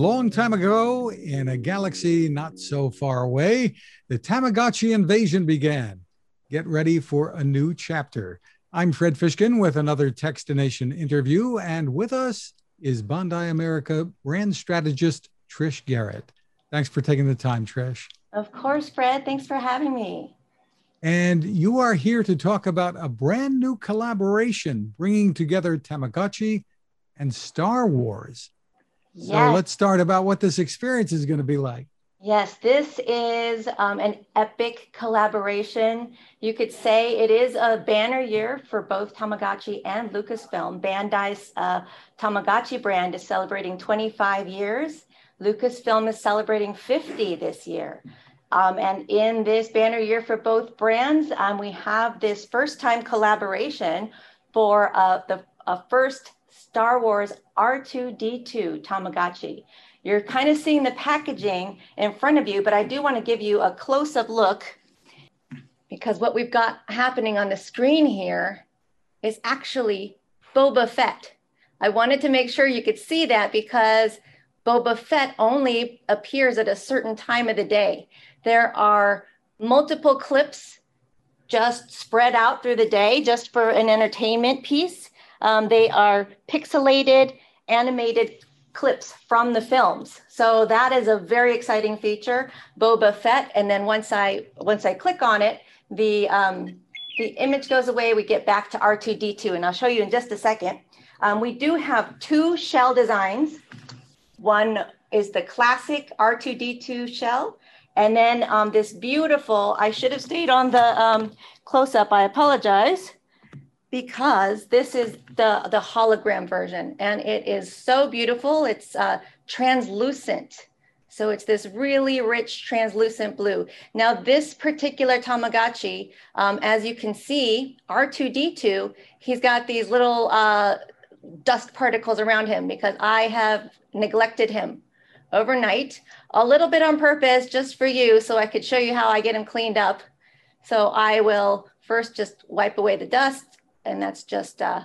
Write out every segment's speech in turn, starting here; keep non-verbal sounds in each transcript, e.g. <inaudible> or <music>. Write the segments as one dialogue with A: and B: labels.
A: long time ago, in a galaxy not so far away, the Tamagotchi invasion began. Get ready for a new chapter. I'm Fred Fishkin with another Techstination interview, and with us is Bandai America brand strategist Trish Garrett. Thanks for taking the time, Trish.
B: Of course, Fred. Thanks for having me.
A: And you are here to talk about a brand new collaboration bringing together Tamagotchi and Star Wars. Yes. So let's start about what this experience is going to be like.
B: Yes, this is um, an epic collaboration. You could say it is a banner year for both Tamagotchi and Lucasfilm. Bandai's uh, Tamagotchi brand is celebrating 25 years. Lucasfilm is celebrating 50 this year. Um, and in this banner year for both brands, um, we have this first time collaboration for uh, the uh, first Star Wars R2D2 Tamagotchi. You're kind of seeing the packaging in front of you, but I do want to give you a close up look because what we've got happening on the screen here is actually Boba Fett. I wanted to make sure you could see that because Boba Fett only appears at a certain time of the day. There are multiple clips just spread out through the day just for an entertainment piece. Um, they are pixelated, animated clips from the films. So that is a very exciting feature, Boba Fett. And then once I once I click on it, the um, the image goes away. We get back to R2D2, and I'll show you in just a second. Um, we do have two shell designs. One is the classic R2D2 shell, and then um, this beautiful, I should have stayed on the um, close up, I apologize, because this is the, the hologram version and it is so beautiful. It's uh, translucent. So it's this really rich translucent blue. Now this particular Tamagotchi, um, as you can see, R2D2, he's got these little uh, dust particles around him because I have neglected him overnight, a little bit on purpose just for you so I could show you how I get him cleaned up. So I will first just wipe away the dust and that's just, uh,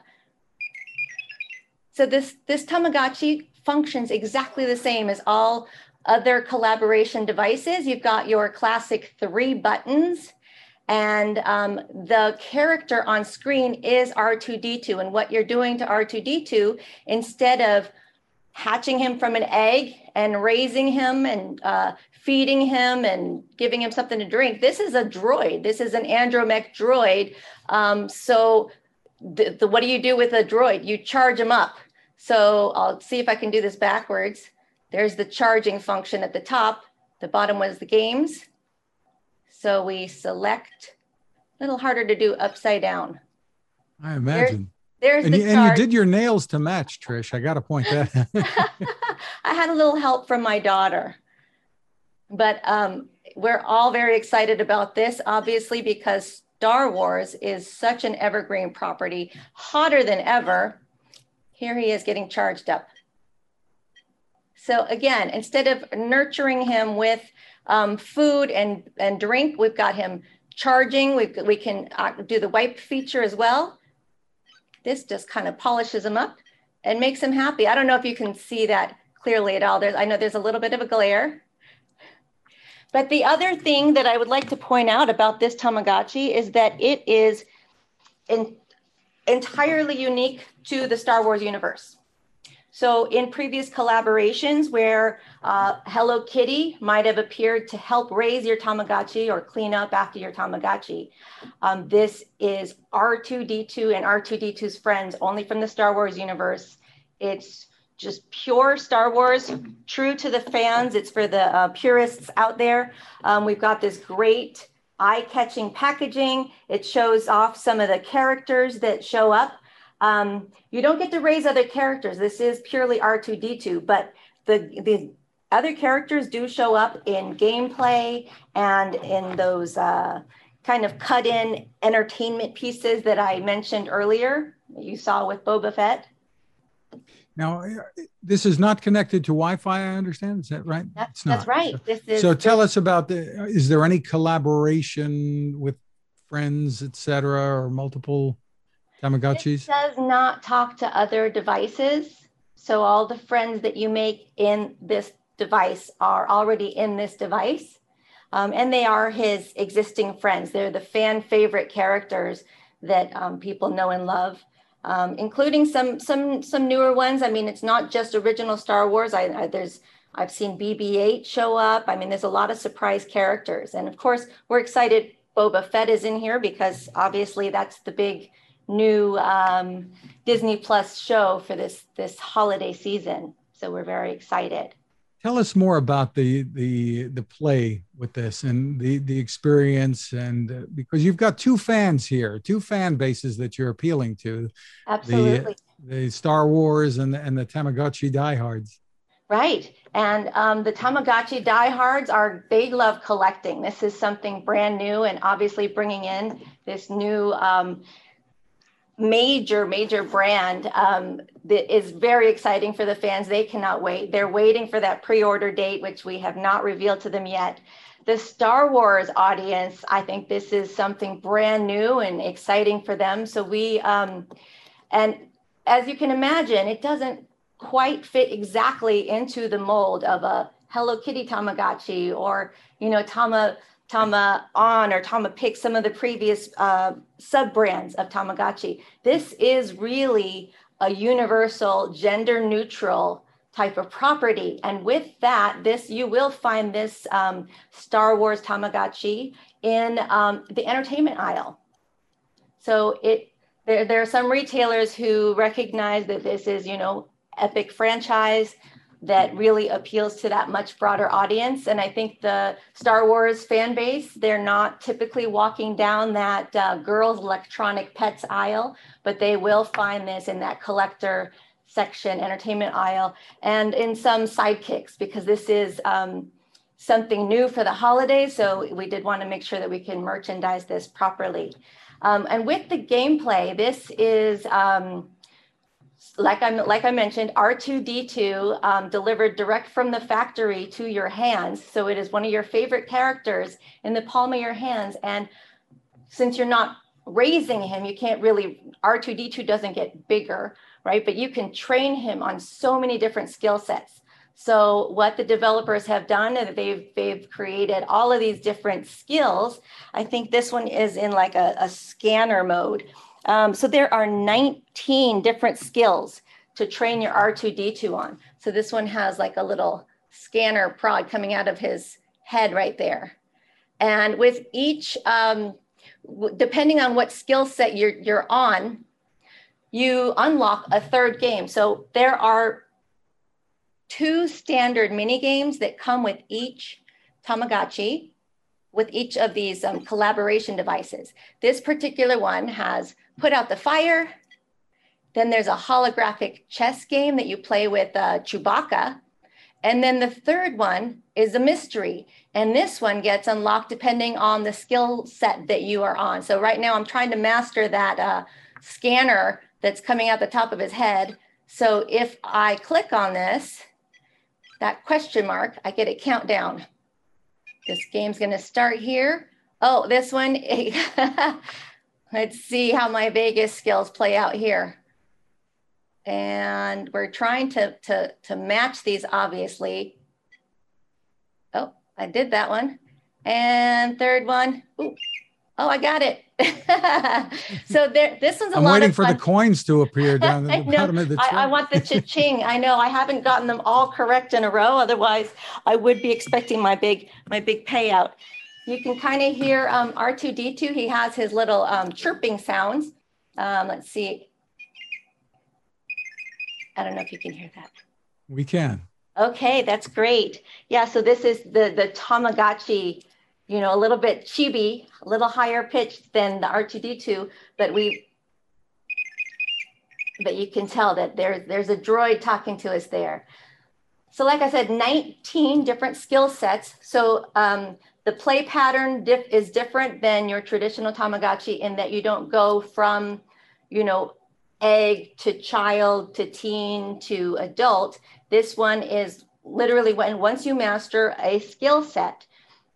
B: so this, this Tamagotchi functions exactly the same as all other collaboration devices. You've got your classic three buttons and um, the character on screen is R2D2 and what you're doing to R2D2 instead of hatching him from an egg and raising him and uh, feeding him and giving him something to drink. This is a droid. This is an astromech droid. Um, so, the, the, what do you do with a droid? You charge them up. So I'll see if I can do this backwards. There's the charging function at the top. The bottom was the games. So we select, a little harder to do upside down.
A: I imagine. There's and, you, and you did your nails to match, Trish. I got to point that. <laughs>
B: I had a little help from my daughter, but um, we're all very excited about this, obviously, because Star Wars is such an evergreen property, hotter than ever. Here he is getting charged up. So again, instead of nurturing him with um, food and, and drink, we've got him charging. we we can uh, do the wipe feature as well. This just kind of polishes him up and makes him happy. I don't know if you can see that clearly at all. There's, I know there's a little bit of a glare. But the other thing that I would like to point out about this Tamagotchi is that it is in, entirely unique to the Star Wars universe. So in previous collaborations where uh, Hello Kitty might have appeared to help raise your Tamagotchi or clean up after your Tamagotchi, um, this is R2D2 and R2D2's friends only from the Star Wars universe. It's just pure Star Wars, true to the fans. It's for the uh, purists out there. Um, we've got this great eye-catching packaging. It shows off some of the characters that show up. Um, you don't get to raise other characters. This is purely R2D2, but the, the other characters do show up in gameplay and in those uh, kind of cut in entertainment pieces that I mentioned earlier, you saw with Boba Fett.
A: Now, this is not connected to Wi-Fi. I understand. Is that right?
B: That's, that's right.
A: So, is, so tell us about the. Is there any collaboration with friends, etc., or multiple Tamagotchis?
B: It does not talk to other devices. So all the friends that you make in this device are already in this device. Um, and they are his existing friends. They're the fan favorite characters that um, people know and love, um, including some some some newer ones. I mean, it's not just original Star Wars. I, I there's I've seen BB-8 show up. I mean, there's a lot of surprise characters, and of course, we're excited. Boba Fett is in here because obviously that's the big new um, Disney Plus show for this this holiday season. So we're very excited.
A: Tell us more about the the the play with this and the the experience, and uh, because you've got two fans here, two fan bases that you're appealing to.
B: Absolutely.
A: The, the Star Wars and the, and the Tamagotchi diehards.
B: Right. And um, the Tamagotchi diehards are, they love collecting. This is something brand new and obviously bringing in this new um, major, major brand um, that is very exciting for the fans. They cannot wait. They're waiting for that pre order date, which we have not revealed to them yet. The Star Wars audience, I think this is something brand new and exciting for them. So we, um, and as you can imagine, it doesn't quite fit exactly into the mold of a Hello Kitty Tamagotchi or, you know, Tama Tama On or Tama Pick, some of the previous uh, sub brands of Tamagotchi. This is really a universal, gender neutral type of property. And with that, this you will find this um, Star Wars Tamagotchi in um, the entertainment aisle. So it there, there are some retailers who recognize that this is, you know, epic franchise that really appeals to that much broader audience. And I think the Star Wars fan base, they're not typically walking down that uh, girls' electronic pets aisle, but they will find this in that collector section, entertainment aisle, and in some sidekicks, because this is um, something new for the holidays. So we did want to make sure that we can merchandise this properly. Um, and with the gameplay, this is. Um, like I like I mentioned, R2D2 um, delivered direct from the factory to your hands. So it is one of your favorite characters in the palm of your hands. And since you're not raising him, you can't really R2D2 doesn't get bigger, right? But you can train him on so many different skill sets. So what the developers have done is they've they've created all of these different skills. I think this one is in like a, a scanner mode. Um, so there are 19 different skills to train your R2D2 on. So this one has like a little scanner prod coming out of his head right there. And with each, um, depending on what skill set you're, you're on, you unlock a third game. So there are two standard mini games that come with each Tamagotchi, with each of these um, collaboration devices. This particular one has put out the fire. Then there's a holographic chess game that you play with uh, Chewbacca. And then the third one is a mystery. And this one gets unlocked depending on the skill set that you are on. So right now I'm trying to master that uh, scanner that's coming out the top of his head. So if I click on this, that question mark, I get a countdown. This game's gonna start here. Oh, this one, <laughs> Let's see how my Vegas skills play out here. And we're trying to, to, to match these, obviously. Oh, I did that one. And third one. Ooh. Oh, I got it. <laughs> so there, this one's a
A: I'm
B: lot
A: waiting for the coins to appear <laughs> down at the bottom of the
B: I, I want the cha-ching. I know I haven't gotten them all correct in a row. Otherwise, I would be expecting my big my big payout. You can kind of hear um, R2D2. He has his little um, chirping sounds. Um, let's see. I don't know if you can hear that.
A: We can.
B: Okay, that's great. Yeah, so this is the, the Tamagotchi, you know, a little bit chibi, a little higher pitched than the R2D2, but we, but you can tell that there's, there's a droid talking to us there. So like I said, 19 different skill sets. So um, the play pattern diff is different than your traditional Tamagotchi in that you don't go from, you know, egg to child to teen to adult. This one is literally when once you master a skill set,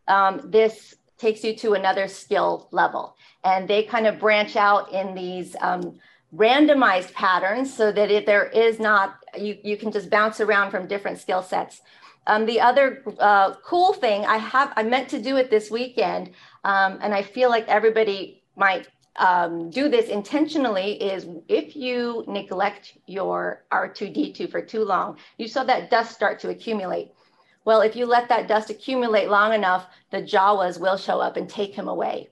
B: um, this takes you to another skill level. And they kind of branch out in these um, randomized patterns so that if there is not, you, you can just bounce around from different skill sets. Um, the other uh, cool thing I have, I meant to do it this weekend, um, and I feel like everybody might um, do this intentionally is if you neglect your R2D2 for too long, you saw that dust start to accumulate. Well, if you let that dust accumulate long enough, the Jawas will show up and take him away.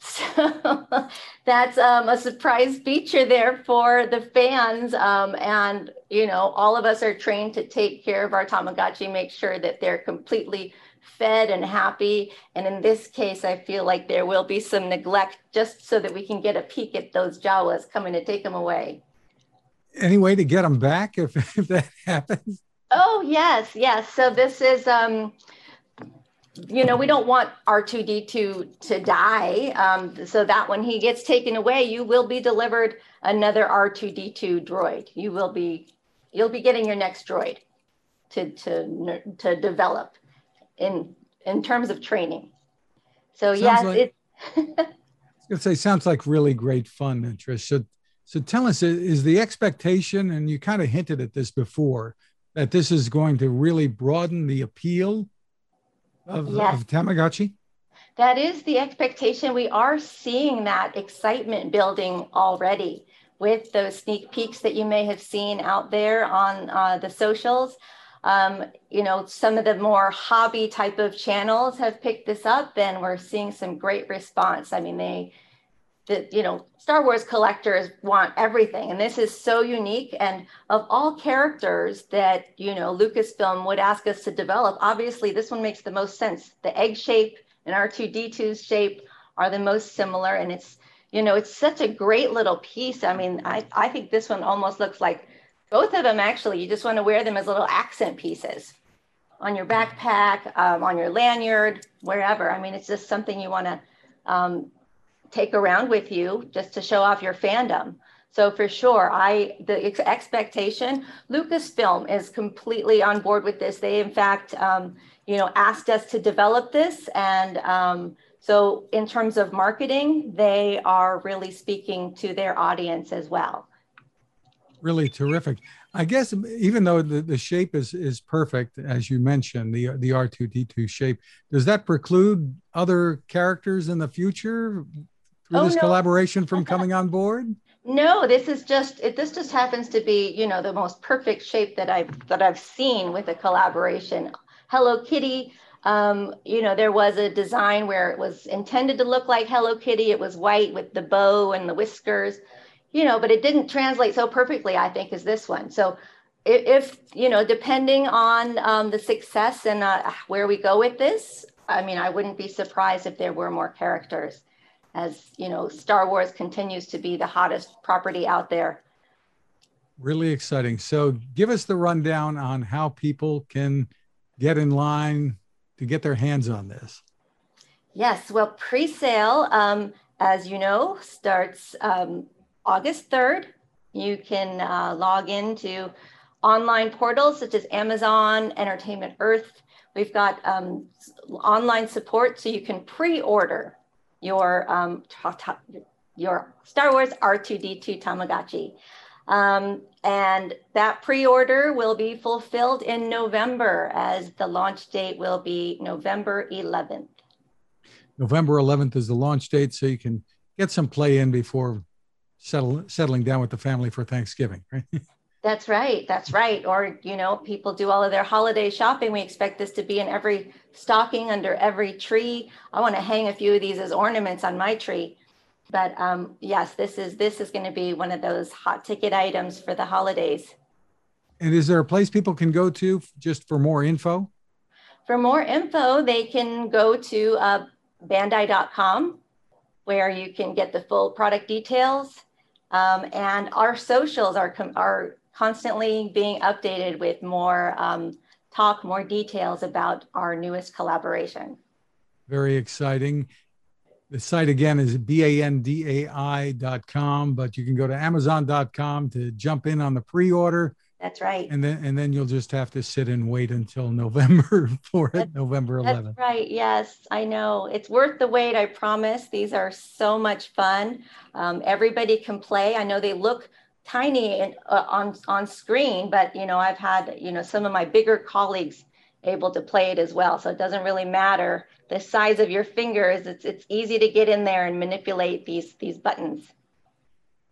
B: So <laughs> that's um, a surprise feature there for the fans. Um, and, you know, all of us are trained to take care of our Tamagotchi, make sure that they're completely fed and happy. And in this case, I feel like there will be some neglect just so that we can get a peek at those Jawas coming to take them away.
A: Any way to get them back if, <laughs> if that happens?
B: Oh, yes, yes. So this is, um, you know, we don't want R2D2 to die. Um, so that when he gets taken away, you will be delivered another R2D2 droid. You will be, you'll be getting your next droid to, to, to develop in, in terms of training. So sounds yes, like,
A: it. <laughs> I was say, sounds like really great fun, Trish. So, so tell us, is the expectation, and you kind of hinted at this before, that this is going to really broaden the appeal of, yes. of Tamagotchi?
B: That is the expectation. We are seeing that excitement building already with those sneak peeks that you may have seen out there on uh, the socials. Um, you know, some of the more hobby type of channels have picked this up, and we're seeing some great response. I mean, they that you know star wars collectors want everything. And this is so unique. And of all characters that you know lucasfilm would ask us to develop obviously this one makes the most sense. The egg shape and r2d2's shape are the most similar. And it's you know it's such a great little piece. I mean i, I think this one almost looks like both of them actually. You just want to wear them as little accent pieces on your backpack um, on your lanyard wherever. I mean it's just something you want to um, take around with you just to show off your fandom. So for sure, I the ex- expectation. Lucasfilm is completely on board with this. They in fact, um, you know, asked us to develop this, and um, so in terms of marketing, they are really speaking to their audience as well.
A: Really terrific. I guess even though the, the shape is is perfect, as you mentioned, the the R two D two shape, does that preclude other characters in the future through oh, this no. collaboration from <laughs> coming on board?
B: No, this is just it, this just happens to be you know the most perfect shape that I've that I've seen with a collaboration. Hello Kitty, um, you know there was a design where it was intended to look like Hello Kitty. It was white with the bow and the whiskers, you know, but it didn't translate so perfectly. I think as this one. So if, if you know, depending on um, the success and uh, where we go with this, I mean, I wouldn't be surprised if there were more characters as you know star wars continues to be the hottest property out there.
A: Really exciting. So give us the rundown on how people can get in line to get their hands on this.
B: Yes well pre-sale um, as you know starts um, august 3rd you can uh, log into online portals such as amazon entertainment earth. We've got um, online support so you can pre-order your um, your Star Wars R2D2 Tamagotchi. Um, and that pre-order will be fulfilled in November as the launch date will be November 11th.
A: November 11th is the launch date, so you can get some play in before settle, settling down with the family for Thanksgiving, right? <laughs>
B: That's right. That's right. Or, you know, people do all of their holiday shopping. We expect this to be in every stocking under every tree. I want to hang a few of these as ornaments on my tree. But um, yes, this is this is going to be one of those hot ticket items for the holidays.
A: And is there a place people can go to just for more info?
B: For more info, they can go to uh, bandai.com where you can get the full product details. Um, and our socials are, are constantly being updated with more um, talk, more details about our newest collaboration.
A: Very exciting. The site again is bandai.com, but you can go to amazon.com to jump in on the pre order
B: That's right.
C: And then and then you'll just have to sit and wait until November <laughs> for it,
B: That's-
C: November
B: That's
C: 11th.
B: right. Yes, I know. It's worth the wait, I promise. These are so much fun. Um, everybody can play. I know they look tiny in, uh, on on screen, but you know, I've had you know some of my bigger colleagues able to play it as well. So it doesn't really matter the size of your fingers. It's it's easy to get in there and manipulate these these buttons.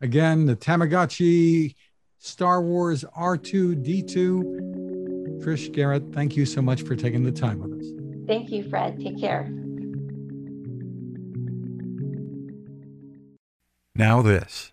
C: Again, the Tamagotchi Star Wars R2D2. Trish Garrett, thank you so much for taking the time with us.
B: Thank you, Fred. Take care.
A: Now, this.